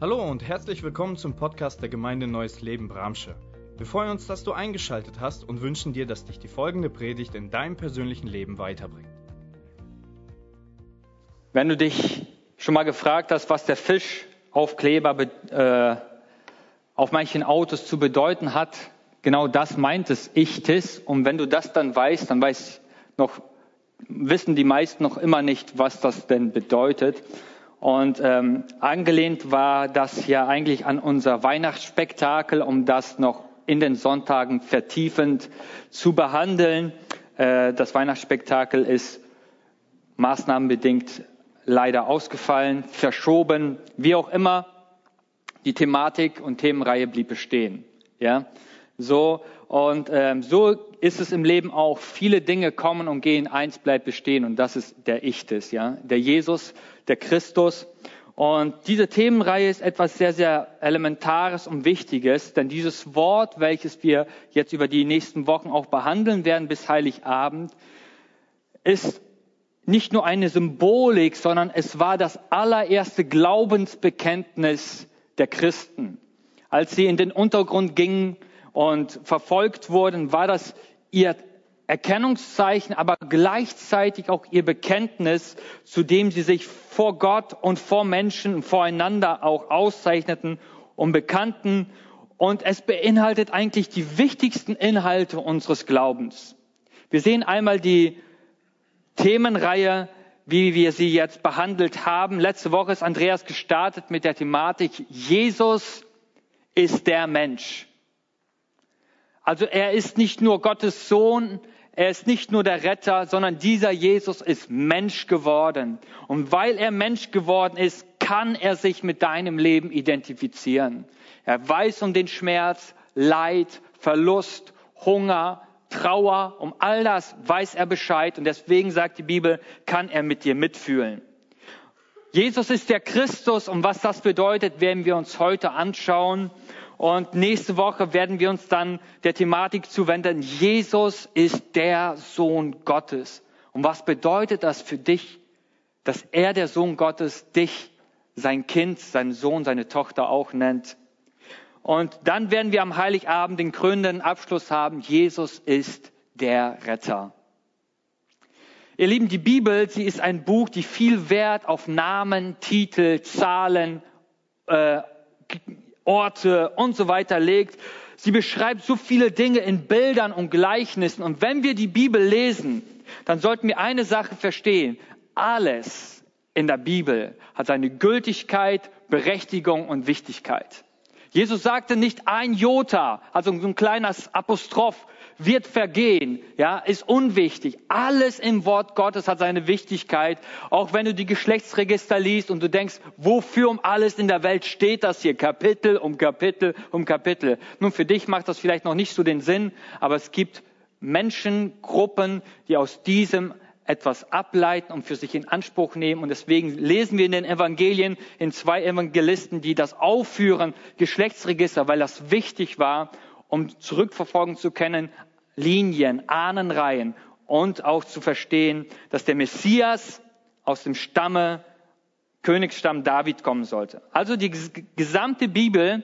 Hallo und herzlich willkommen zum Podcast der Gemeinde Neues Leben Bramsche. Wir freuen uns, dass du eingeschaltet hast und wünschen dir, dass dich die folgende Predigt in deinem persönlichen Leben weiterbringt. Wenn du dich schon mal gefragt hast, was der Fischaufkleber äh, auf manchen Autos zu bedeuten hat, genau das meint es Ichtis. Und wenn du das dann weißt, dann weiß noch, wissen die meisten noch immer nicht, was das denn bedeutet. Und ähm, angelehnt war das ja eigentlich an unser Weihnachtsspektakel, um das noch in den Sonntagen vertiefend zu behandeln. Äh, das Weihnachtsspektakel ist maßnahmenbedingt leider ausgefallen, verschoben, wie auch immer. Die Thematik und Themenreihe blieb bestehen. Ja, so und ähm, so ist es im Leben auch. Viele Dinge kommen und gehen, eins bleibt bestehen und das ist der Ichtes, ja, der Jesus, der Christus. Und diese Themenreihe ist etwas sehr, sehr Elementares und Wichtiges, denn dieses Wort, welches wir jetzt über die nächsten Wochen auch behandeln werden bis Heiligabend, ist nicht nur eine Symbolik, sondern es war das allererste Glaubensbekenntnis der Christen. Als sie in den Untergrund gingen und verfolgt wurden, war das ihr Erkennungszeichen, aber gleichzeitig auch ihr Bekenntnis, zu dem sie sich vor Gott und vor Menschen voreinander auch auszeichneten und bekannten. Und es beinhaltet eigentlich die wichtigsten Inhalte unseres Glaubens. Wir sehen einmal die Themenreihe, wie wir sie jetzt behandelt haben. Letzte Woche ist Andreas gestartet mit der Thematik Jesus ist der Mensch. Also er ist nicht nur Gottes Sohn, er ist nicht nur der Retter, sondern dieser Jesus ist Mensch geworden. Und weil er Mensch geworden ist, kann er sich mit deinem Leben identifizieren. Er weiß um den Schmerz, Leid, Verlust, Hunger, Trauer, um all das weiß er Bescheid. Und deswegen sagt die Bibel, kann er mit dir mitfühlen. Jesus ist der Christus und was das bedeutet, werden wir uns heute anschauen. Und nächste Woche werden wir uns dann der Thematik zuwenden. Jesus ist der Sohn Gottes. Und was bedeutet das für dich, dass er, der Sohn Gottes, dich, sein Kind, sein Sohn, seine Tochter auch nennt? Und dann werden wir am Heiligabend den krönenden Abschluss haben. Jesus ist der Retter. Ihr Lieben, die Bibel, sie ist ein Buch, die viel Wert auf Namen, Titel, Zahlen, äh, Orte und so weiter legt. Sie beschreibt so viele Dinge in Bildern und Gleichnissen. Und wenn wir die Bibel lesen, dann sollten wir eine Sache verstehen. Alles in der Bibel hat seine Gültigkeit, Berechtigung und Wichtigkeit. Jesus sagte nicht ein Jota, also so ein kleines Apostroph, wird vergehen, ja, ist unwichtig. Alles im Wort Gottes hat seine Wichtigkeit. Auch wenn du die Geschlechtsregister liest und du denkst, wofür um alles in der Welt steht das hier? Kapitel um Kapitel um Kapitel. Nun, für dich macht das vielleicht noch nicht so den Sinn, aber es gibt Menschengruppen, die aus diesem etwas ableiten und für sich in Anspruch nehmen. Und deswegen lesen wir in den Evangelien in zwei Evangelisten, die das aufführen, Geschlechtsregister, weil das wichtig war, um zurückverfolgen zu können, Linien, Ahnenreihen und auch zu verstehen, dass der Messias aus dem Stamme, Königsstamm David kommen sollte. Also die gesamte Bibel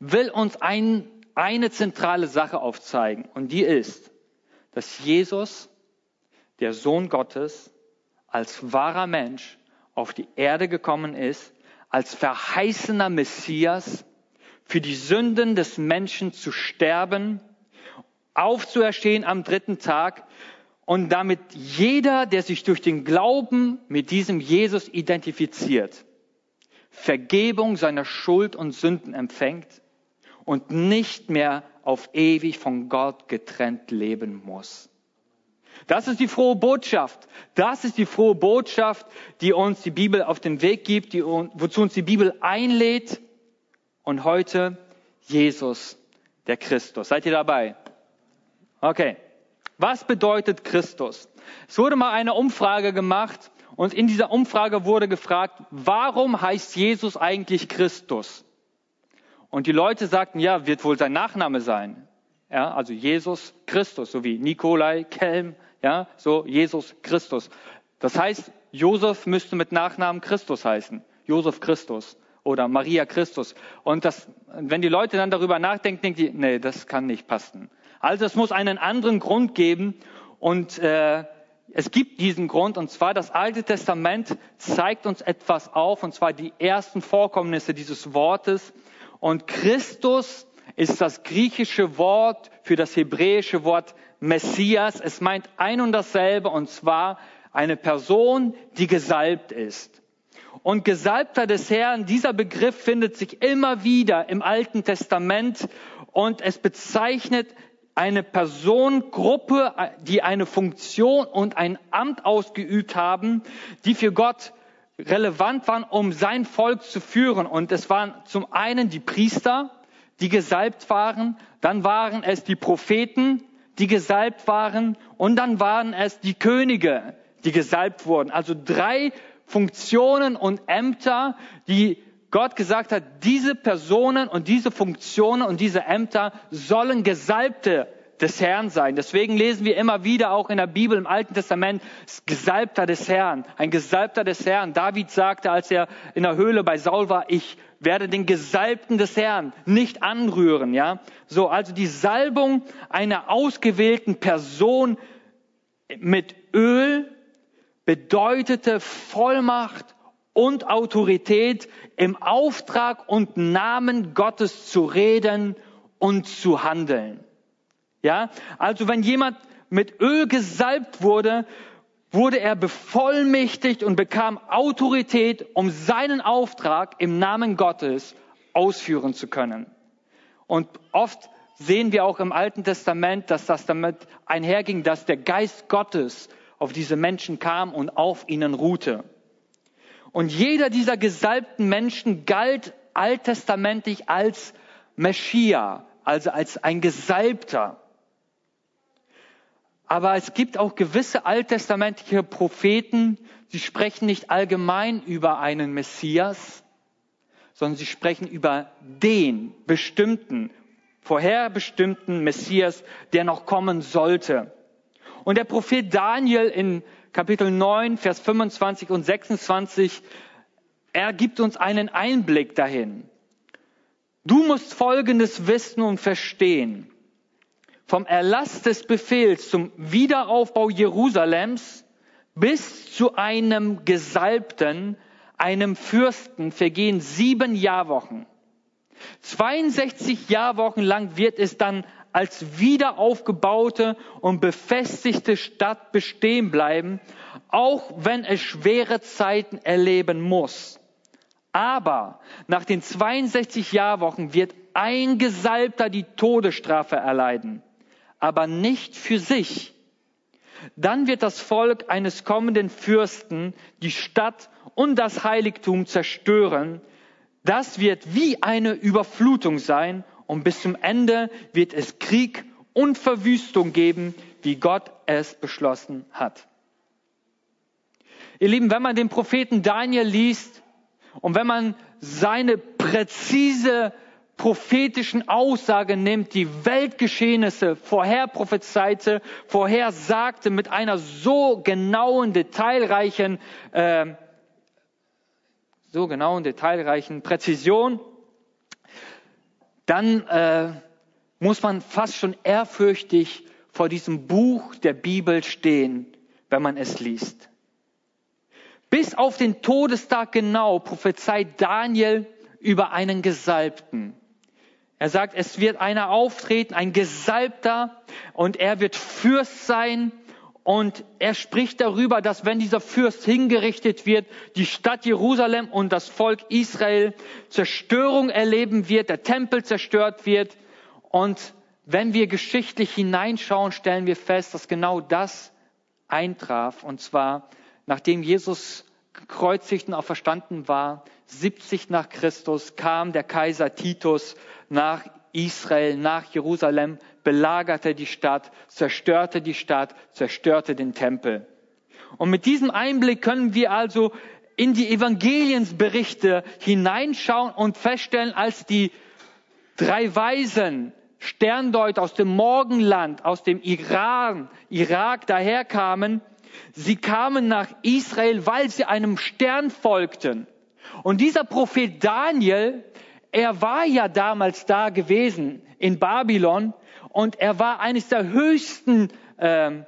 will uns ein, eine zentrale Sache aufzeigen und die ist, dass Jesus, der Sohn Gottes, als wahrer Mensch auf die Erde gekommen ist, als verheißener Messias für die Sünden des Menschen zu sterben aufzuerstehen am dritten Tag und damit jeder, der sich durch den Glauben mit diesem Jesus identifiziert, Vergebung seiner Schuld und Sünden empfängt und nicht mehr auf ewig von Gott getrennt leben muss. Das ist die frohe Botschaft. Das ist die frohe Botschaft, die uns die Bibel auf den Weg gibt, die, wozu uns die Bibel einlädt. Und heute Jesus, der Christus. Seid ihr dabei? Okay. Was bedeutet Christus? Es wurde mal eine Umfrage gemacht und in dieser Umfrage wurde gefragt, warum heißt Jesus eigentlich Christus? Und die Leute sagten, ja, wird wohl sein Nachname sein. Ja, also Jesus Christus, so wie Nikolai, Kelm, ja, so Jesus Christus. Das heißt, Josef müsste mit Nachnamen Christus heißen. Josef Christus oder Maria Christus. Und das, wenn die Leute dann darüber nachdenken, denken die, nee, das kann nicht passen. Also es muss einen anderen Grund geben und äh, es gibt diesen Grund und zwar das Alte Testament zeigt uns etwas auf und zwar die ersten Vorkommnisse dieses Wortes und Christus ist das griechische Wort für das hebräische Wort Messias. Es meint ein und dasselbe und zwar eine Person, die gesalbt ist. Und Gesalbter des Herrn, dieser Begriff findet sich immer wieder im Alten Testament und es bezeichnet eine Personengruppe, die eine Funktion und ein Amt ausgeübt haben, die für Gott relevant waren, um sein Volk zu führen. Und es waren zum einen die Priester, die gesalbt waren, dann waren es die Propheten, die gesalbt waren, und dann waren es die Könige, die gesalbt wurden. Also drei Funktionen und Ämter, die Gott gesagt hat, diese Personen und diese Funktionen und diese Ämter sollen Gesalbte des Herrn sein. Deswegen lesen wir immer wieder auch in der Bibel im Alten Testament Gesalbter des Herrn, ein Gesalbter des Herrn. David sagte, als er in der Höhle bei Saul war, ich werde den Gesalbten des Herrn nicht anrühren, ja. So, also die Salbung einer ausgewählten Person mit Öl bedeutete Vollmacht und Autorität im Auftrag und Namen Gottes zu reden und zu handeln. Ja, also wenn jemand mit Öl gesalbt wurde, wurde er bevollmächtigt und bekam Autorität, um seinen Auftrag im Namen Gottes ausführen zu können. Und oft sehen wir auch im Alten Testament, dass das damit einherging, dass der Geist Gottes auf diese Menschen kam und auf ihnen ruhte. Und jeder dieser gesalbten Menschen galt alttestamentlich als Messiah, also als ein Gesalbter. Aber es gibt auch gewisse alttestamentliche Propheten, sie sprechen nicht allgemein über einen Messias, sondern sie sprechen über den bestimmten, vorherbestimmten Messias, der noch kommen sollte. Und der Prophet Daniel in Kapitel 9, Vers 25 und 26, er gibt uns einen Einblick dahin. Du musst Folgendes wissen und verstehen. Vom Erlass des Befehls zum Wiederaufbau Jerusalems bis zu einem Gesalbten, einem Fürsten, vergehen sieben Jahrwochen. 62 Jahrwochen lang wird es dann als wiederaufgebaute und befestigte Stadt bestehen bleiben, auch wenn es schwere Zeiten erleben muss. Aber nach den 62 Jahrwochen wird ein Gesalbter die Todesstrafe erleiden, aber nicht für sich. Dann wird das Volk eines kommenden Fürsten die Stadt und das Heiligtum zerstören. Das wird wie eine Überflutung sein und bis zum Ende wird es Krieg und Verwüstung geben, wie Gott es beschlossen hat. Ihr Lieben, wenn man den Propheten Daniel liest und wenn man seine präzise prophetischen Aussage nimmt, die Weltgeschehnisse vorher prophezeite, vorhersagte mit einer so genauen, detailreichen, äh, so genauen, detailreichen Präzision, dann äh, muss man fast schon ehrfürchtig vor diesem Buch der Bibel stehen, wenn man es liest. Bis auf den Todestag genau prophezeit Daniel über einen Gesalbten. Er sagt, es wird einer auftreten, ein Gesalbter, und er wird Fürst sein und er spricht darüber, dass wenn dieser Fürst hingerichtet wird, die Stadt Jerusalem und das Volk Israel Zerstörung erleben wird, der Tempel zerstört wird. Und wenn wir geschichtlich hineinschauen, stellen wir fest, dass genau das eintraf. Und zwar, nachdem Jesus gekreuzigt und auferstanden war, 70 nach Christus, kam der Kaiser Titus nach Israel, nach Jerusalem, belagerte die Stadt, zerstörte die Stadt, zerstörte den Tempel. Und mit diesem Einblick können wir also in die Evangeliensberichte hineinschauen und feststellen, als die drei Weisen Sterndeut aus dem Morgenland, aus dem Iran, Irak daherkamen, sie kamen nach Israel, weil sie einem Stern folgten. Und dieser Prophet Daniel, er war ja damals da gewesen in Babylon und er war eines der höchsten ähm,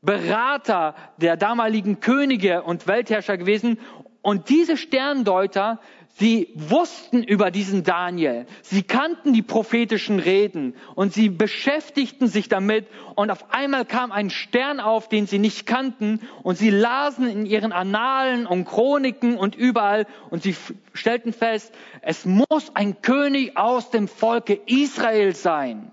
Berater der damaligen Könige und Weltherrscher gewesen. Und diese Sterndeuter, Sie wussten über diesen Daniel. Sie kannten die prophetischen Reden und sie beschäftigten sich damit. Und auf einmal kam ein Stern auf, den sie nicht kannten. Und sie lasen in ihren Annalen und Chroniken und überall. Und sie stellten fest, es muss ein König aus dem Volke Israel sein.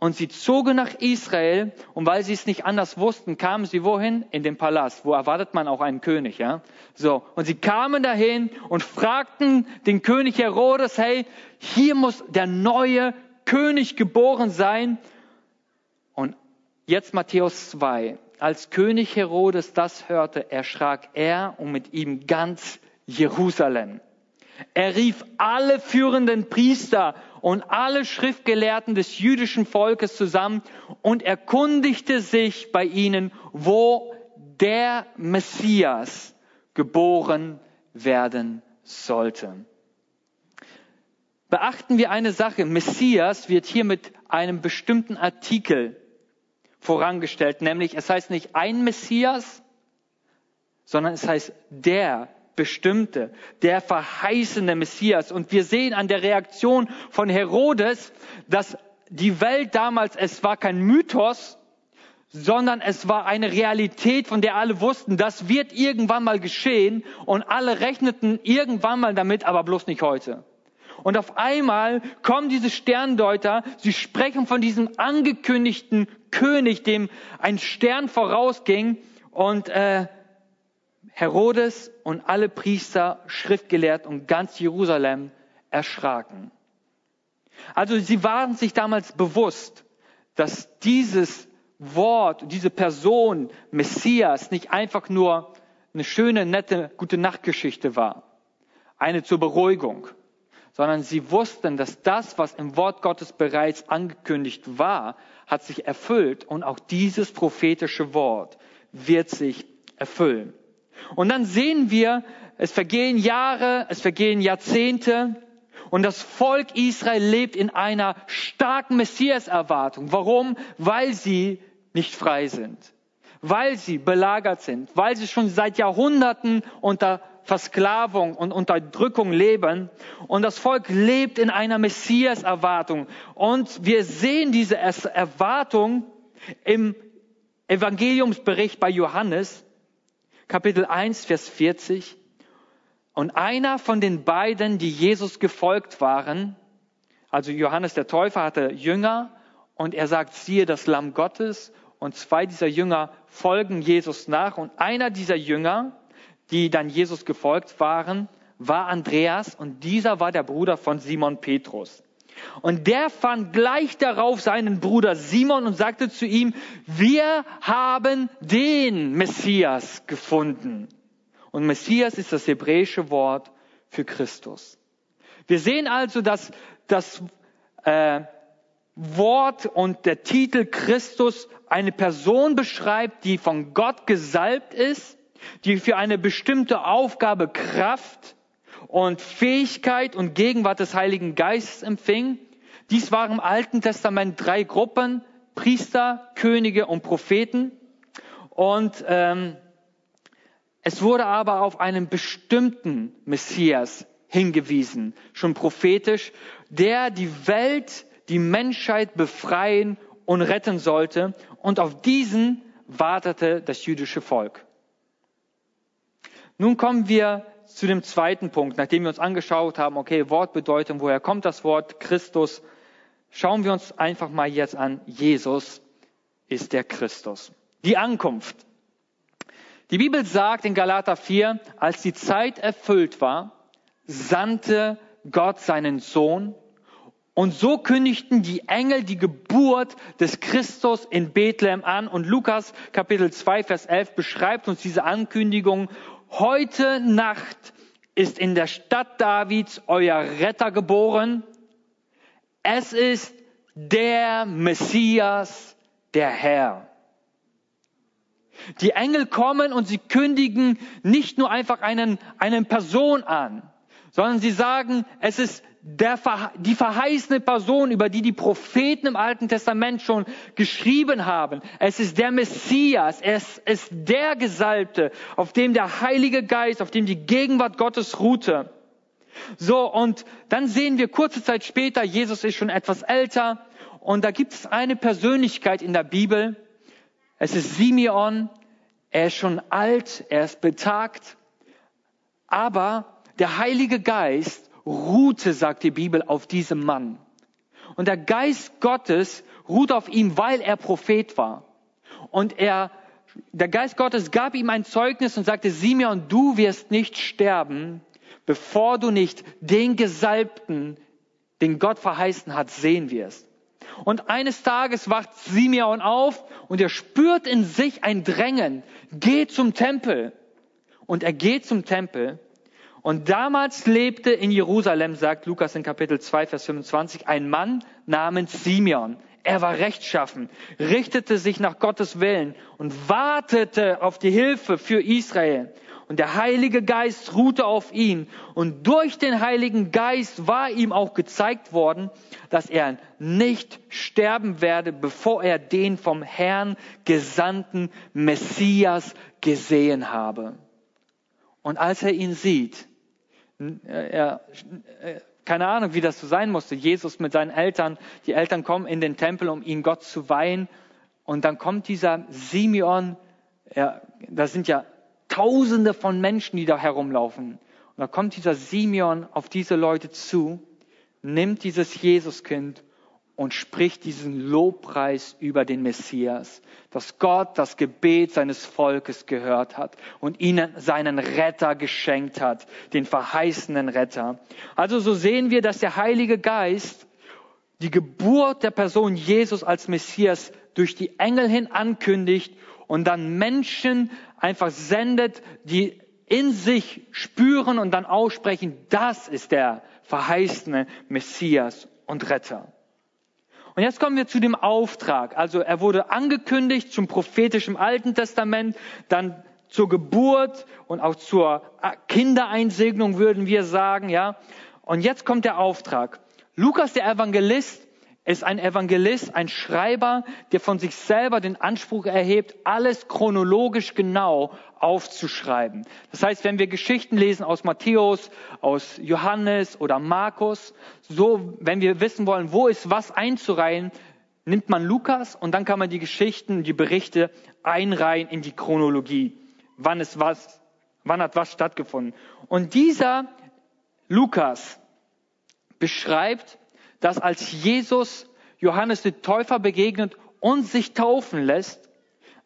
Und sie zogen nach Israel und weil sie es nicht anders wussten, kamen sie wohin? In den Palast. Wo erwartet man auch einen König, ja? So. Und sie kamen dahin und fragten den König Herodes, hey, hier muss der neue König geboren sein. Und jetzt Matthäus 2. Als König Herodes das hörte, erschrak er und mit ihm ganz Jerusalem. Er rief alle führenden Priester und alle Schriftgelehrten des jüdischen Volkes zusammen und erkundigte sich bei ihnen, wo der Messias geboren werden sollte. Beachten wir eine Sache. Messias wird hier mit einem bestimmten Artikel vorangestellt, nämlich es heißt nicht ein Messias, sondern es heißt der bestimmte, der verheißene Messias. Und wir sehen an der Reaktion von Herodes, dass die Welt damals, es war kein Mythos, sondern es war eine Realität, von der alle wussten, das wird irgendwann mal geschehen und alle rechneten irgendwann mal damit, aber bloß nicht heute. Und auf einmal kommen diese Sterndeuter, sie sprechen von diesem angekündigten König, dem ein Stern vorausging und äh, Herodes und alle Priester, Schriftgelehrten und ganz Jerusalem erschraken. Also sie waren sich damals bewusst, dass dieses Wort, diese Person, Messias, nicht einfach nur eine schöne, nette, gute Nachtgeschichte war, eine zur Beruhigung, sondern sie wussten, dass das, was im Wort Gottes bereits angekündigt war, hat sich erfüllt und auch dieses prophetische Wort wird sich erfüllen. Und dann sehen wir, es vergehen Jahre, es vergehen Jahrzehnte und das Volk Israel lebt in einer starken Messias-Erwartung. Warum? Weil sie nicht frei sind, weil sie belagert sind, weil sie schon seit Jahrhunderten unter Versklavung und Unterdrückung leben. Und das Volk lebt in einer Messias-Erwartung. Und wir sehen diese Erwartung im Evangeliumsbericht bei Johannes. Kapitel 1, Vers 40. Und einer von den beiden, die Jesus gefolgt waren, also Johannes der Täufer hatte Jünger und er sagt, siehe das Lamm Gottes und zwei dieser Jünger folgen Jesus nach und einer dieser Jünger, die dann Jesus gefolgt waren, war Andreas und dieser war der Bruder von Simon Petrus. Und der fand gleich darauf seinen Bruder Simon und sagte zu ihm, wir haben den Messias gefunden. Und Messias ist das hebräische Wort für Christus. Wir sehen also, dass das äh, Wort und der Titel Christus eine Person beschreibt, die von Gott gesalbt ist, die für eine bestimmte Aufgabe Kraft und Fähigkeit und Gegenwart des Heiligen Geistes empfing. Dies waren im Alten Testament drei Gruppen, Priester, Könige und Propheten. Und ähm, es wurde aber auf einen bestimmten Messias hingewiesen, schon prophetisch, der die Welt, die Menschheit befreien und retten sollte. Und auf diesen wartete das jüdische Volk. Nun kommen wir zu dem zweiten Punkt, nachdem wir uns angeschaut haben, okay, Wortbedeutung, woher kommt das Wort Christus? Schauen wir uns einfach mal jetzt an, Jesus ist der Christus. Die Ankunft. Die Bibel sagt in Galater 4, als die Zeit erfüllt war, sandte Gott seinen Sohn und so kündigten die Engel die Geburt des Christus in Bethlehem an und Lukas Kapitel 2 Vers 11 beschreibt uns diese Ankündigung heute Nacht ist in der Stadt Davids euer Retter geboren. Es ist der Messias, der Herr. Die Engel kommen und sie kündigen nicht nur einfach einen, eine Person an, sondern sie sagen, es ist der, die verheißene Person, über die die Propheten im Alten Testament schon geschrieben haben. Es ist der Messias, es ist der Gesalbte, auf dem der Heilige Geist, auf dem die Gegenwart Gottes ruhte. So, und dann sehen wir kurze Zeit später, Jesus ist schon etwas älter, und da gibt es eine Persönlichkeit in der Bibel. Es ist Simeon. Er ist schon alt, er ist betagt, aber der Heilige Geist ruhte, sagt die Bibel, auf diesem Mann. Und der Geist Gottes ruht auf ihm, weil er Prophet war. Und er, der Geist Gottes gab ihm ein Zeugnis und sagte, Simeon, du wirst nicht sterben, bevor du nicht den Gesalbten, den Gott verheißen hat, sehen wirst. Und eines Tages wacht Simeon auf und er spürt in sich ein Drängen. Geh zum Tempel. Und er geht zum Tempel und damals lebte in Jerusalem, sagt Lukas in Kapitel 2, Vers 25, ein Mann namens Simeon. Er war rechtschaffen, richtete sich nach Gottes Willen und wartete auf die Hilfe für Israel. Und der Heilige Geist ruhte auf ihn. Und durch den Heiligen Geist war ihm auch gezeigt worden, dass er nicht sterben werde, bevor er den vom Herrn gesandten Messias gesehen habe. Und als er ihn sieht, er, äh, keine Ahnung, wie das so sein musste, Jesus mit seinen Eltern, die Eltern kommen in den Tempel, um ihn Gott zu weihen. Und dann kommt dieser Simeon, ja, das sind ja Tausende von Menschen, die da herumlaufen. Und dann kommt dieser Simeon auf diese Leute zu, nimmt dieses Jesuskind und spricht diesen Lobpreis über den Messias, dass Gott das Gebet seines Volkes gehört hat und ihnen seinen Retter geschenkt hat, den verheißenen Retter. Also so sehen wir, dass der Heilige Geist die Geburt der Person Jesus als Messias durch die Engel hin ankündigt und dann Menschen einfach sendet, die in sich spüren und dann aussprechen, das ist der verheißene Messias und Retter. Und jetzt kommen wir zu dem Auftrag. Also er wurde angekündigt zum prophetischen Alten Testament, dann zur Geburt und auch zur Kindereinsegnung würden wir sagen, ja. Und jetzt kommt der Auftrag. Lukas, der Evangelist, ist ein Evangelist, ein Schreiber, der von sich selber den Anspruch erhebt, alles chronologisch genau aufzuschreiben. Das heißt, wenn wir Geschichten lesen aus Matthäus, aus Johannes oder Markus, so, wenn wir wissen wollen, wo ist was einzureihen, nimmt man Lukas und dann kann man die Geschichten, die Berichte einreihen in die Chronologie. Wann ist was, wann hat was stattgefunden? Und dieser Lukas beschreibt dass als Jesus Johannes den Täufer begegnet und sich taufen lässt,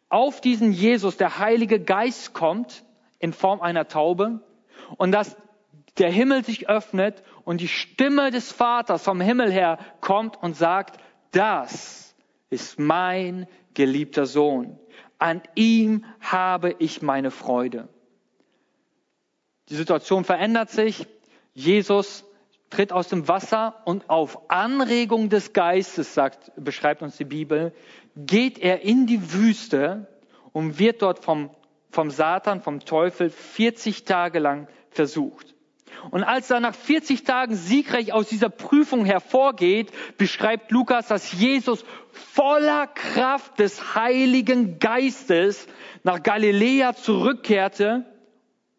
auf diesen Jesus der Heilige Geist kommt in Form einer Taube und dass der Himmel sich öffnet und die Stimme des Vaters vom Himmel her kommt und sagt, das ist mein geliebter Sohn. An ihm habe ich meine Freude. Die Situation verändert sich. Jesus tritt aus dem Wasser und auf Anregung des Geistes, sagt, beschreibt uns die Bibel, geht er in die Wüste und wird dort vom, vom Satan, vom Teufel 40 Tage lang versucht. Und als er nach 40 Tagen siegreich aus dieser Prüfung hervorgeht, beschreibt Lukas, dass Jesus voller Kraft des Heiligen Geistes nach Galiläa zurückkehrte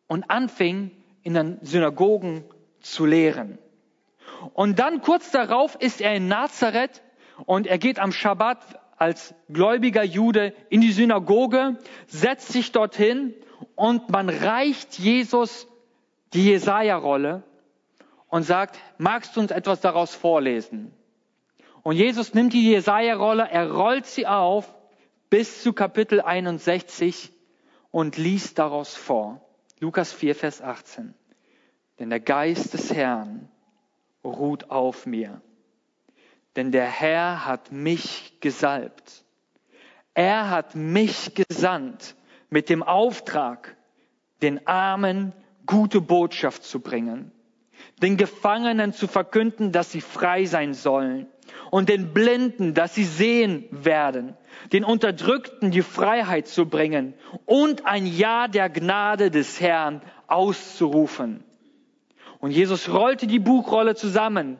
und anfing, in den Synagogen zu lehren. Und dann kurz darauf ist er in Nazareth und er geht am Schabbat als gläubiger Jude in die Synagoge, setzt sich dorthin und man reicht Jesus die Jesaja-Rolle und sagt, magst du uns etwas daraus vorlesen? Und Jesus nimmt die Jesaja-Rolle, er rollt sie auf bis zu Kapitel 61 und liest daraus vor. Lukas 4, Vers 18. Denn der Geist des Herrn ruht auf mir. Denn der Herr hat mich gesalbt. Er hat mich gesandt mit dem Auftrag, den Armen gute Botschaft zu bringen, den Gefangenen zu verkünden, dass sie frei sein sollen und den Blinden, dass sie sehen werden, den Unterdrückten die Freiheit zu bringen und ein Ja der Gnade des Herrn auszurufen. Und Jesus rollte die Buchrolle zusammen,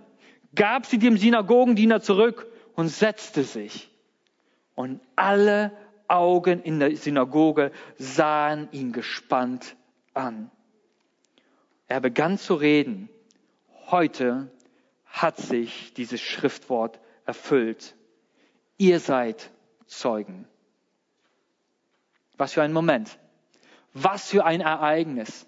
gab sie dem Synagogendiener zurück und setzte sich. Und alle Augen in der Synagoge sahen ihn gespannt an. Er begann zu reden. Heute hat sich dieses Schriftwort erfüllt. Ihr seid Zeugen. Was für ein Moment. Was für ein Ereignis.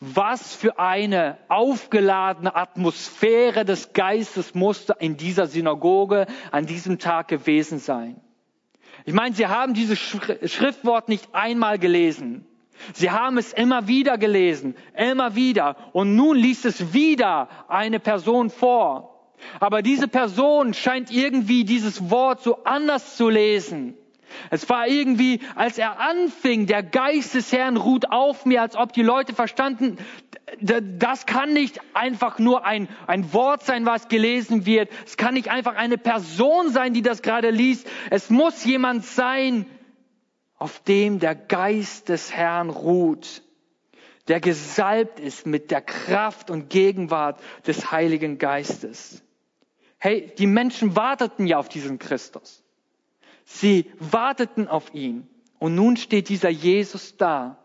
Was für eine aufgeladene Atmosphäre des Geistes musste in dieser Synagoge an diesem Tag gewesen sein. Ich meine, Sie haben dieses Schriftwort nicht einmal gelesen. Sie haben es immer wieder gelesen, immer wieder. Und nun liest es wieder eine Person vor. Aber diese Person scheint irgendwie dieses Wort so anders zu lesen. Es war irgendwie, als er anfing, der Geist des Herrn ruht auf mir, als ob die Leute verstanden, das kann nicht einfach nur ein, ein Wort sein, was gelesen wird. Es kann nicht einfach eine Person sein, die das gerade liest. Es muss jemand sein, auf dem der Geist des Herrn ruht, der gesalbt ist mit der Kraft und Gegenwart des Heiligen Geistes. Hey, die Menschen warteten ja auf diesen Christus. Sie warteten auf ihn. Und nun steht dieser Jesus da,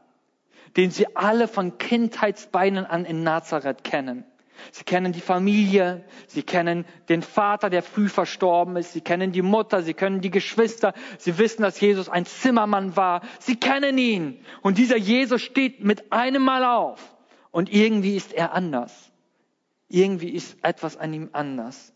den sie alle von Kindheitsbeinen an in Nazareth kennen. Sie kennen die Familie, sie kennen den Vater, der früh verstorben ist, sie kennen die Mutter, sie kennen die Geschwister, sie wissen, dass Jesus ein Zimmermann war, sie kennen ihn. Und dieser Jesus steht mit einem Mal auf. Und irgendwie ist er anders. Irgendwie ist etwas an ihm anders.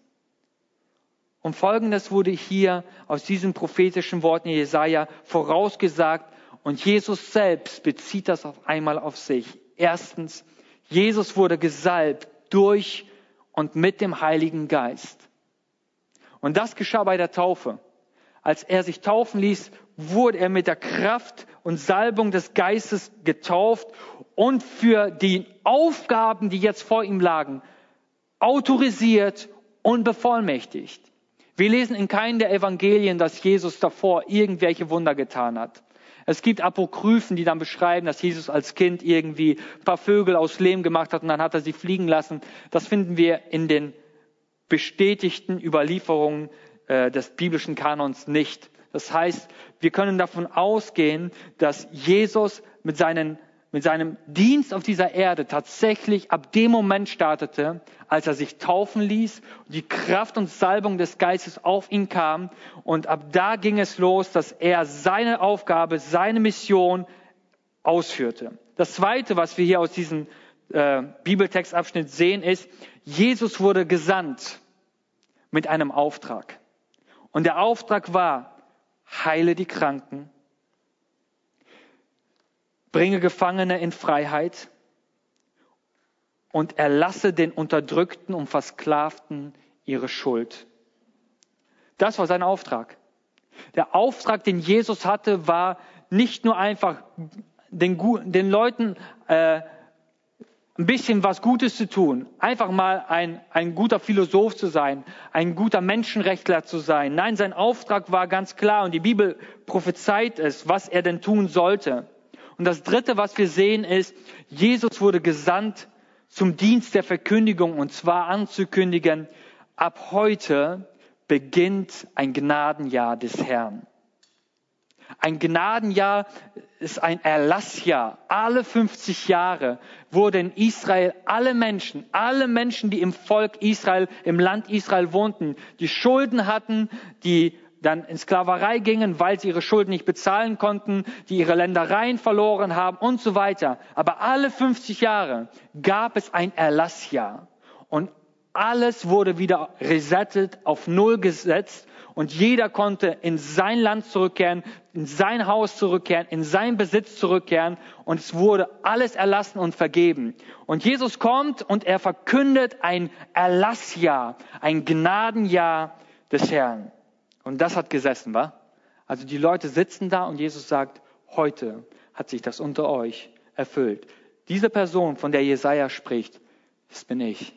Und folgendes wurde hier aus diesen prophetischen Worten Jesaja vorausgesagt und Jesus selbst bezieht das auf einmal auf sich. Erstens, Jesus wurde gesalbt durch und mit dem Heiligen Geist. Und das geschah bei der Taufe. Als er sich taufen ließ, wurde er mit der Kraft und Salbung des Geistes getauft und für die Aufgaben, die jetzt vor ihm lagen, autorisiert und bevollmächtigt. Wir lesen in keinem der Evangelien, dass Jesus davor irgendwelche Wunder getan hat. Es gibt Apokryphen, die dann beschreiben, dass Jesus als Kind irgendwie ein paar Vögel aus Lehm gemacht hat und dann hat er sie fliegen lassen. Das finden wir in den bestätigten Überlieferungen äh, des biblischen Kanons nicht. Das heißt, wir können davon ausgehen, dass Jesus mit seinen mit seinem Dienst auf dieser Erde tatsächlich ab dem Moment startete, als er sich taufen ließ, die Kraft und Salbung des Geistes auf ihn kam und ab da ging es los, dass er seine Aufgabe, seine Mission ausführte. Das Zweite, was wir hier aus diesem äh, Bibeltextabschnitt sehen, ist, Jesus wurde gesandt mit einem Auftrag. Und der Auftrag war, heile die Kranken, bringe Gefangene in Freiheit und erlasse den Unterdrückten und Versklavten ihre Schuld. Das war sein Auftrag. Der Auftrag, den Jesus hatte, war nicht nur einfach den, den Leuten äh, ein bisschen was Gutes zu tun, einfach mal ein, ein guter Philosoph zu sein, ein guter Menschenrechtler zu sein. Nein, sein Auftrag war ganz klar und die Bibel prophezeit es, was er denn tun sollte. Und das Dritte, was wir sehen, ist, Jesus wurde gesandt zum Dienst der Verkündigung und zwar anzukündigen, ab heute beginnt ein Gnadenjahr des Herrn. Ein Gnadenjahr ist ein Erlassjahr. Alle 50 Jahre wurde in Israel alle Menschen, alle Menschen, die im Volk Israel, im Land Israel wohnten, die Schulden hatten, die dann in Sklaverei gingen, weil sie ihre Schulden nicht bezahlen konnten, die ihre Ländereien verloren haben und so weiter. Aber alle 50 Jahre gab es ein Erlassjahr und alles wurde wieder resettet, auf Null gesetzt und jeder konnte in sein Land zurückkehren, in sein Haus zurückkehren, in seinen Besitz zurückkehren und es wurde alles erlassen und vergeben. Und Jesus kommt und er verkündet ein Erlassjahr, ein Gnadenjahr des Herrn. Und das hat gesessen, wa? Also die Leute sitzen da und Jesus sagt, heute hat sich das unter euch erfüllt. Diese Person, von der Jesaja spricht, das bin ich.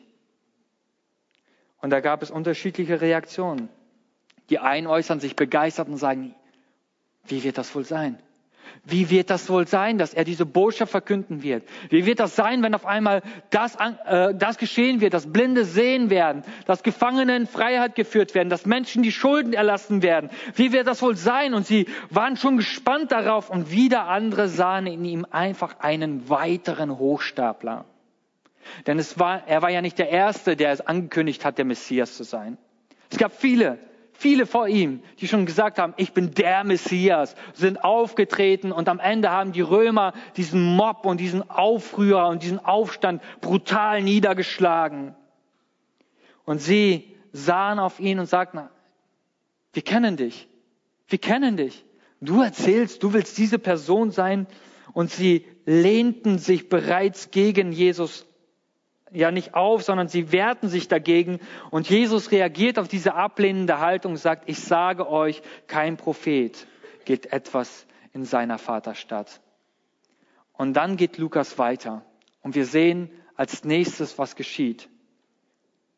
Und da gab es unterschiedliche Reaktionen. Die einen äußern sich begeistert und sagen, wie wird das wohl sein? Wie wird das wohl sein, dass er diese Botschaft verkünden wird? Wie wird das sein, wenn auf einmal das, äh, das geschehen wird, dass Blinde sehen werden, dass Gefangene in Freiheit geführt werden, dass Menschen die Schulden erlassen werden? Wie wird das wohl sein? Und sie waren schon gespannt darauf und wieder andere sahen in ihm einfach einen weiteren Hochstapler. Denn es war, er war ja nicht der Erste, der es angekündigt hat, der Messias zu sein. Es gab viele, Viele vor ihm, die schon gesagt haben, ich bin der Messias, sind aufgetreten und am Ende haben die Römer diesen Mob und diesen Aufrührer und diesen Aufstand brutal niedergeschlagen. Und sie sahen auf ihn und sagten, wir kennen dich, wir kennen dich. Du erzählst, du willst diese Person sein. Und sie lehnten sich bereits gegen Jesus ja nicht auf, sondern sie wehrten sich dagegen. Und Jesus reagiert auf diese ablehnende Haltung und sagt, ich sage euch, kein Prophet geht etwas in seiner Vaterstadt. Und dann geht Lukas weiter. Und wir sehen als nächstes, was geschieht.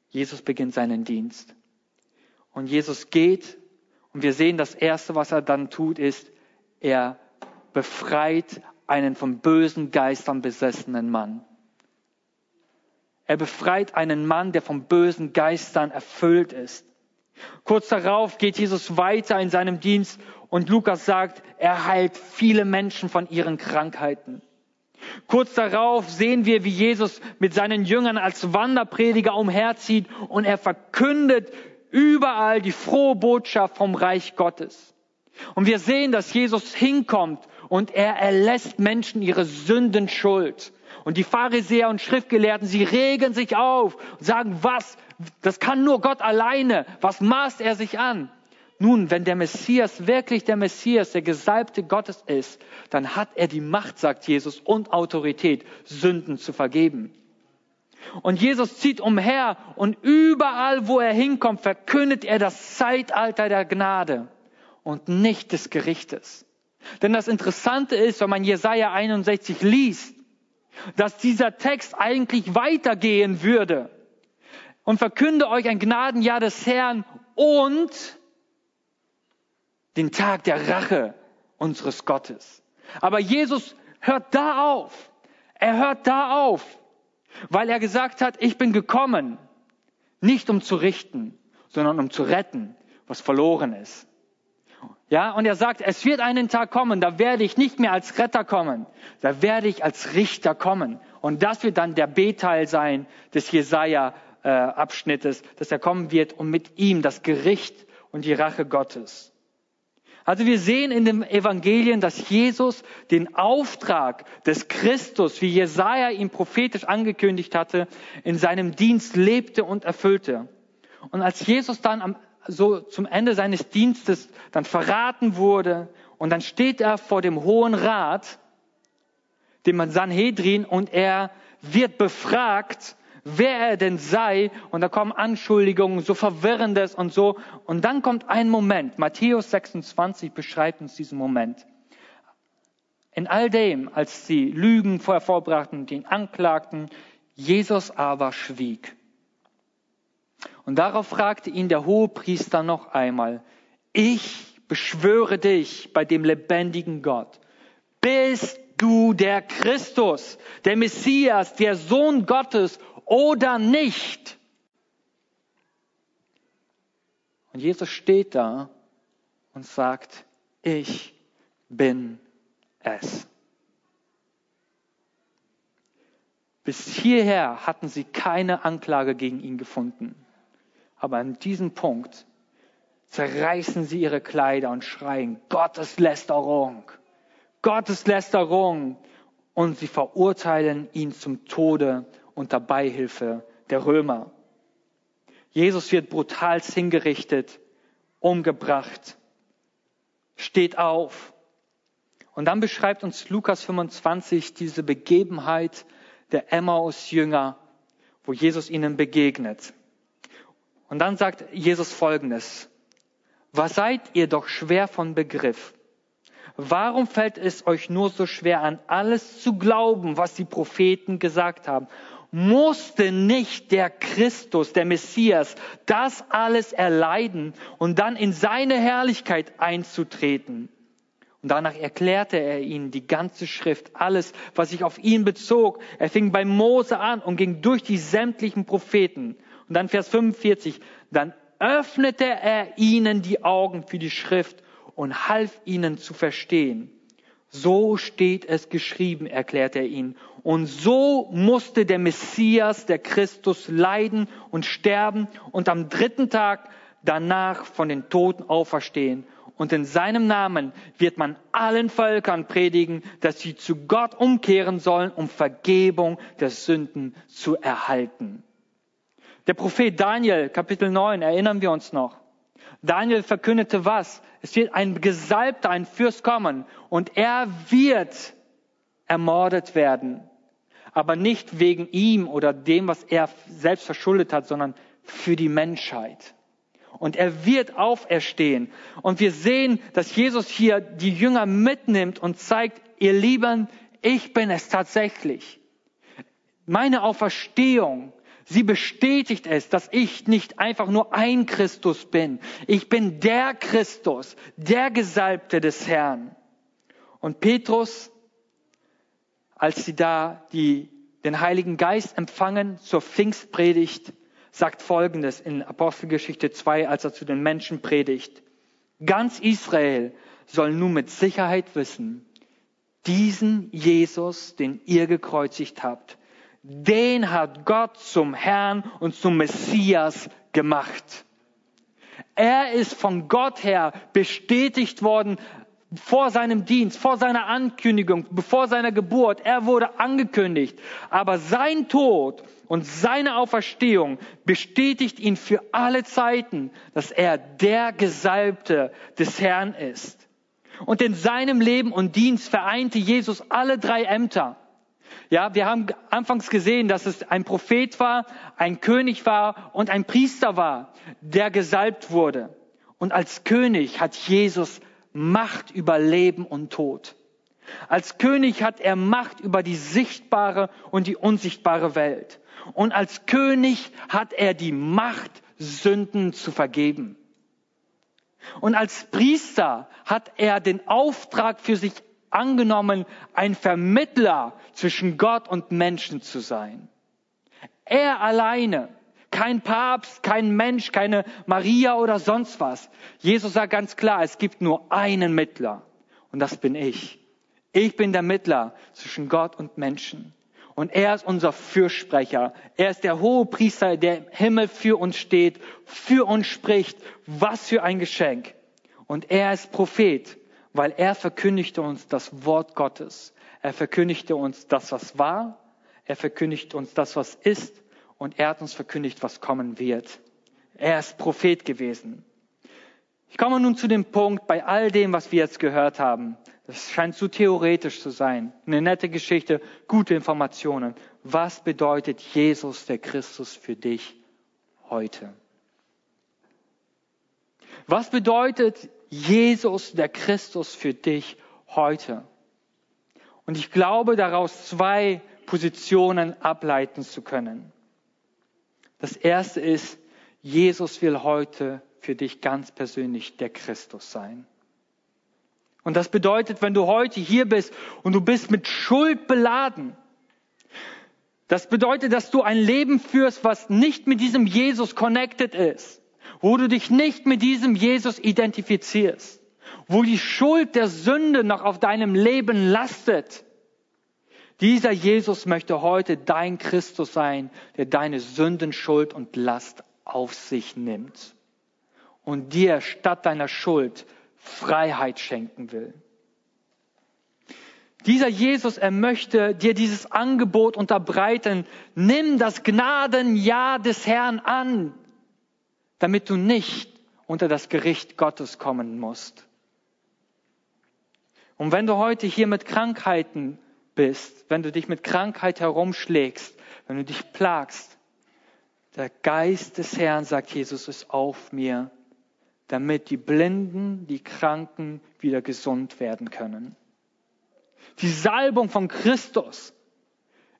Jesus beginnt seinen Dienst. Und Jesus geht und wir sehen, das Erste, was er dann tut, ist, er befreit einen von bösen Geistern besessenen Mann. Er befreit einen Mann, der von bösen Geistern erfüllt ist. Kurz darauf geht Jesus weiter in seinem Dienst und Lukas sagt, er heilt viele Menschen von ihren Krankheiten. Kurz darauf sehen wir, wie Jesus mit seinen Jüngern als Wanderprediger umherzieht und er verkündet überall die frohe Botschaft vom Reich Gottes. Und wir sehen, dass Jesus hinkommt und er erlässt Menschen ihre Sündenschuld. Und die Pharisäer und Schriftgelehrten, sie regen sich auf und sagen, was? Das kann nur Gott alleine. Was maßt er sich an? Nun, wenn der Messias wirklich der Messias, der Gesalbte Gottes ist, dann hat er die Macht, sagt Jesus, und Autorität, Sünden zu vergeben. Und Jesus zieht umher und überall, wo er hinkommt, verkündet er das Zeitalter der Gnade und nicht des Gerichtes. Denn das Interessante ist, wenn man Jesaja 61 liest, dass dieser Text eigentlich weitergehen würde. Und verkünde euch ein Gnadenjahr des Herrn und den Tag der Rache unseres Gottes. Aber Jesus hört da auf. Er hört da auf, weil er gesagt hat, ich bin gekommen, nicht um zu richten, sondern um zu retten, was verloren ist. Ja, und er sagt, es wird einen Tag kommen, da werde ich nicht mehr als Retter kommen, da werde ich als Richter kommen. Und das wird dann der B-Teil sein des Jesaja-Abschnittes, dass er kommen wird und mit ihm das Gericht und die Rache Gottes. Also wir sehen in dem Evangelien, dass Jesus den Auftrag des Christus, wie Jesaja ihn prophetisch angekündigt hatte, in seinem Dienst lebte und erfüllte. Und als Jesus dann am so zum Ende seines Dienstes dann verraten wurde und dann steht er vor dem Hohen Rat, dem Sanhedrin, und er wird befragt, wer er denn sei, und da kommen Anschuldigungen, so verwirrendes und so, und dann kommt ein Moment, Matthäus 26 beschreibt uns diesen Moment. In all dem, als sie Lügen vorher vorbrachten, den anklagten, Jesus aber schwieg. Und darauf fragte ihn der Hohepriester noch einmal, ich beschwöre dich bei dem lebendigen Gott, bist du der Christus, der Messias, der Sohn Gottes oder nicht? Und Jesus steht da und sagt, ich bin es. Bis hierher hatten sie keine Anklage gegen ihn gefunden. Aber an diesem Punkt zerreißen sie ihre Kleider und schreien, Gottes Lästerung, Gottes Lästerung. Und sie verurteilen ihn zum Tode unter Beihilfe der Römer. Jesus wird brutal hingerichtet, umgebracht, steht auf. Und dann beschreibt uns Lukas 25 diese Begebenheit der Emmaus-Jünger, wo Jesus ihnen begegnet. Und dann sagt Jesus Folgendes. Was seid ihr doch schwer von Begriff? Warum fällt es euch nur so schwer an, alles zu glauben, was die Propheten gesagt haben? musste nicht der Christus, der Messias, das alles erleiden und dann in seine Herrlichkeit einzutreten? Und danach erklärte er ihnen die ganze Schrift, alles, was sich auf ihn bezog. Er fing bei Mose an und ging durch die sämtlichen Propheten. Und dann Vers 45, dann öffnete er ihnen die Augen für die Schrift und half ihnen zu verstehen. So steht es geschrieben, erklärte er ihnen. Und so musste der Messias, der Christus, leiden und sterben und am dritten Tag danach von den Toten auferstehen. Und in seinem Namen wird man allen Völkern predigen, dass sie zu Gott umkehren sollen, um Vergebung der Sünden zu erhalten. Der Prophet Daniel, Kapitel 9, erinnern wir uns noch. Daniel verkündete was? Es wird ein Gesalbter, ein Fürst kommen und er wird ermordet werden. Aber nicht wegen ihm oder dem, was er selbst verschuldet hat, sondern für die Menschheit und er wird auferstehen. Und wir sehen, dass Jesus hier die Jünger mitnimmt und zeigt, ihr Lieben, ich bin es tatsächlich. Meine Auferstehung, sie bestätigt es, dass ich nicht einfach nur ein Christus bin. Ich bin der Christus, der Gesalbte des Herrn. Und Petrus, als sie da die, den Heiligen Geist empfangen zur Pfingstpredigt, sagt Folgendes in Apostelgeschichte 2, als er zu den Menschen predigt. Ganz Israel soll nun mit Sicherheit wissen, diesen Jesus, den ihr gekreuzigt habt, den hat Gott zum Herrn und zum Messias gemacht. Er ist von Gott her bestätigt worden vor seinem Dienst, vor seiner Ankündigung, bevor seiner Geburt. Er wurde angekündigt. Aber sein Tod und seine Auferstehung bestätigt ihn für alle Zeiten, dass er der Gesalbte des Herrn ist. Und in seinem Leben und Dienst vereinte Jesus alle drei Ämter. Ja, wir haben anfangs gesehen, dass es ein Prophet war, ein König war und ein Priester war, der gesalbt wurde. Und als König hat Jesus Macht über Leben und Tod. Als König hat er Macht über die sichtbare und die unsichtbare Welt. Und als König hat er die Macht, Sünden zu vergeben. Und als Priester hat er den Auftrag für sich angenommen, ein Vermittler zwischen Gott und Menschen zu sein. Er alleine, kein Papst, kein Mensch, keine Maria oder sonst was. Jesus sagt ganz klar, es gibt nur einen Mittler und das bin ich. Ich bin der Mittler zwischen Gott und Menschen. Und er ist unser Fürsprecher. Er ist der hohe Priester, der im Himmel für uns steht, für uns spricht. Was für ein Geschenk. Und er ist Prophet, weil er verkündigte uns das Wort Gottes. Er verkündigte uns das, was war. Er verkündigt uns das, was ist. Und er hat uns verkündigt, was kommen wird. Er ist Prophet gewesen. Ich komme nun zu dem Punkt, bei all dem, was wir jetzt gehört haben, das scheint zu theoretisch zu sein. Eine nette Geschichte, gute Informationen. Was bedeutet Jesus, der Christus, für dich heute? Was bedeutet Jesus, der Christus, für dich heute? Und ich glaube, daraus zwei Positionen ableiten zu können. Das erste ist, Jesus will heute für dich ganz persönlich der Christus sein. Und das bedeutet, wenn du heute hier bist und du bist mit Schuld beladen, das bedeutet, dass du ein Leben führst, was nicht mit diesem Jesus connected ist, wo du dich nicht mit diesem Jesus identifizierst, wo die Schuld der Sünde noch auf deinem Leben lastet. Dieser Jesus möchte heute dein Christus sein, der deine Sünden, Schuld und Last auf sich nimmt und dir statt deiner Schuld Freiheit schenken will. Dieser Jesus, er möchte dir dieses Angebot unterbreiten. Nimm das Gnadenjahr des Herrn an, damit du nicht unter das Gericht Gottes kommen musst. Und wenn du heute hier mit Krankheiten bist, wenn du dich mit Krankheit herumschlägst, wenn du dich plagst, der Geist des Herrn, sagt Jesus, ist auf mir damit die Blinden, die Kranken wieder gesund werden können. Die Salbung von Christus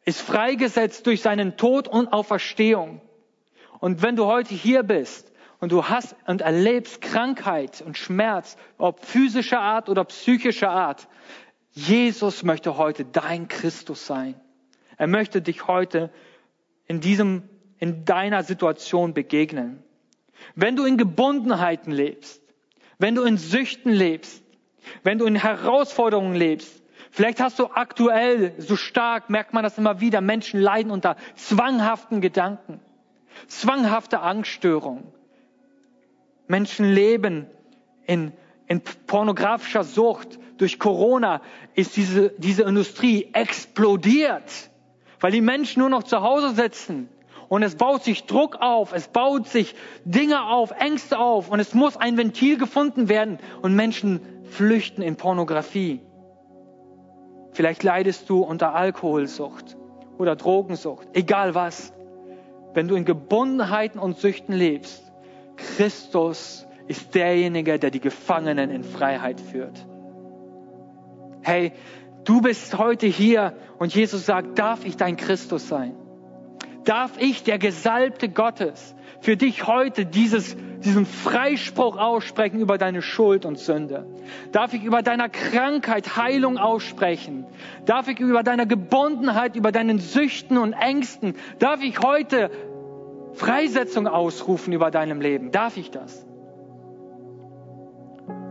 ist freigesetzt durch seinen Tod und Auferstehung. Und wenn du heute hier bist und du hast und erlebst Krankheit und Schmerz, ob physischer Art oder psychischer Art, Jesus möchte heute dein Christus sein. Er möchte dich heute in diesem, in deiner Situation begegnen. Wenn du in Gebundenheiten lebst, wenn du in Süchten lebst, wenn du in Herausforderungen lebst, vielleicht hast du aktuell, so stark merkt man das immer wieder, Menschen leiden unter zwanghaften Gedanken, zwanghafte Angststörungen. Menschen leben in, in pornografischer Sucht. Durch Corona ist diese, diese Industrie explodiert, weil die Menschen nur noch zu Hause sitzen und es baut sich Druck auf, es baut sich Dinge auf, Ängste auf und es muss ein Ventil gefunden werden und Menschen flüchten in Pornografie. Vielleicht leidest du unter Alkoholsucht oder Drogensucht, egal was. Wenn du in Gebundenheiten und Süchten lebst, Christus ist derjenige, der die Gefangenen in Freiheit führt. Hey, du bist heute hier und Jesus sagt, darf ich dein Christus sein? darf ich, der Gesalbte Gottes, für dich heute dieses, diesen Freispruch aussprechen über deine Schuld und Sünde? Darf ich über deiner Krankheit Heilung aussprechen? Darf ich über deiner Gebundenheit, über deinen Süchten und Ängsten, darf ich heute Freisetzung ausrufen über deinem Leben? Darf ich das?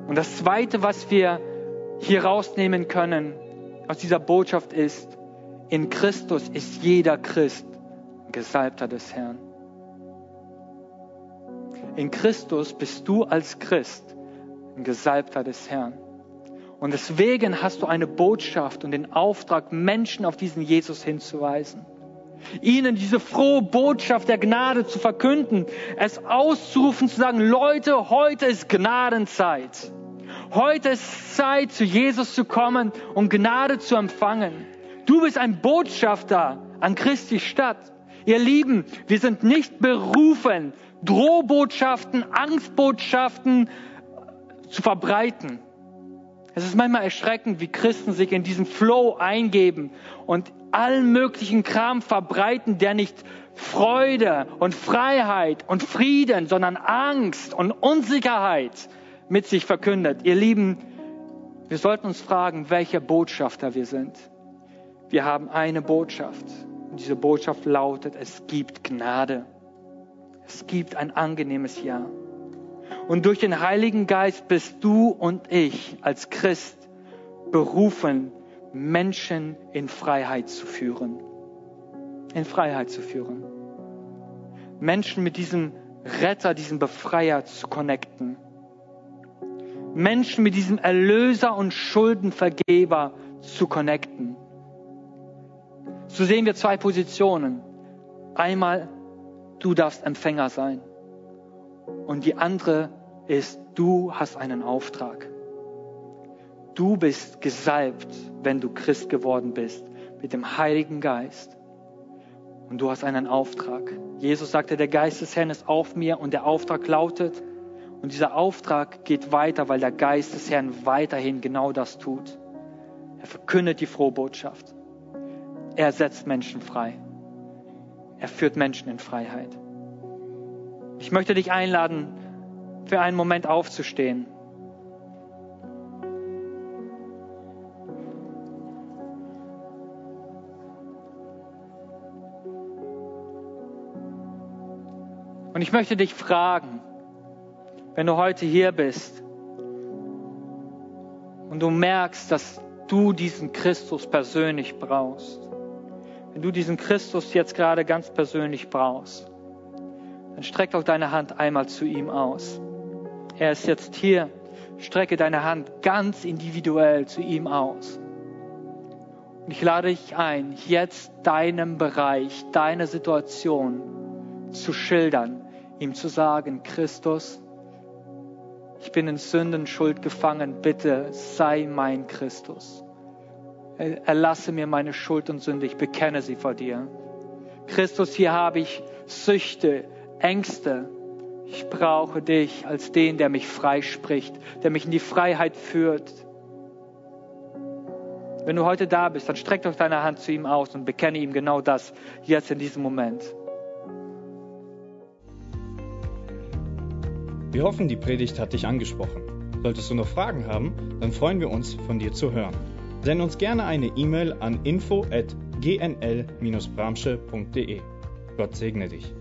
Und das Zweite, was wir hier rausnehmen können aus dieser Botschaft ist, in Christus ist jeder Christ Gesalbter des Herrn. In Christus bist du als Christ ein Gesalbter des Herrn. Und deswegen hast du eine Botschaft und den Auftrag, Menschen auf diesen Jesus hinzuweisen. Ihnen diese frohe Botschaft der Gnade zu verkünden, es auszurufen, zu sagen, Leute, heute ist Gnadenzeit. Heute ist Zeit, zu Jesus zu kommen und Gnade zu empfangen. Du bist ein Botschafter an Christi Stadt. Ihr Lieben, wir sind nicht berufen, Drohbotschaften, Angstbotschaften zu verbreiten. Es ist manchmal erschreckend, wie Christen sich in diesen Flow eingeben und allen möglichen Kram verbreiten, der nicht Freude und Freiheit und Frieden, sondern Angst und Unsicherheit mit sich verkündet. Ihr Lieben, wir sollten uns fragen, welche Botschafter wir sind. Wir haben eine Botschaft. Und diese Botschaft lautet, es gibt Gnade. Es gibt ein angenehmes Ja. Und durch den Heiligen Geist bist du und ich als Christ berufen, Menschen in Freiheit zu führen. In Freiheit zu führen. Menschen mit diesem Retter, diesem Befreier zu connecten. Menschen mit diesem Erlöser und Schuldenvergeber zu connecten. So sehen wir zwei Positionen. Einmal, du darfst Empfänger sein. Und die andere ist, du hast einen Auftrag. Du bist gesalbt, wenn du Christ geworden bist, mit dem Heiligen Geist. Und du hast einen Auftrag. Jesus sagte, der Geist des Herrn ist auf mir und der Auftrag lautet, und dieser Auftrag geht weiter, weil der Geist des Herrn weiterhin genau das tut. Er verkündet die frohe Botschaft. Er setzt Menschen frei. Er führt Menschen in Freiheit. Ich möchte dich einladen, für einen Moment aufzustehen. Und ich möchte dich fragen, wenn du heute hier bist und du merkst, dass du diesen Christus persönlich brauchst, wenn du diesen Christus jetzt gerade ganz persönlich brauchst, dann streck doch deine Hand einmal zu ihm aus. Er ist jetzt hier. Strecke deine Hand ganz individuell zu ihm aus. Und ich lade dich ein, jetzt deinem Bereich, deine Situation zu schildern, ihm zu sagen, Christus, ich bin in Sünden Schuld gefangen, bitte sei mein Christus erlasse mir meine Schuld und Sünde, ich bekenne sie vor dir. Christus, hier habe ich Süchte, Ängste. Ich brauche dich als den, der mich freispricht, der mich in die Freiheit führt. Wenn du heute da bist, dann streck doch deine Hand zu ihm aus und bekenne ihm genau das jetzt in diesem Moment. Wir hoffen, die Predigt hat dich angesprochen. Solltest du noch Fragen haben, dann freuen wir uns, von dir zu hören. Send uns gerne eine E-Mail an info@gnl-bramsche.de. Gott segne dich.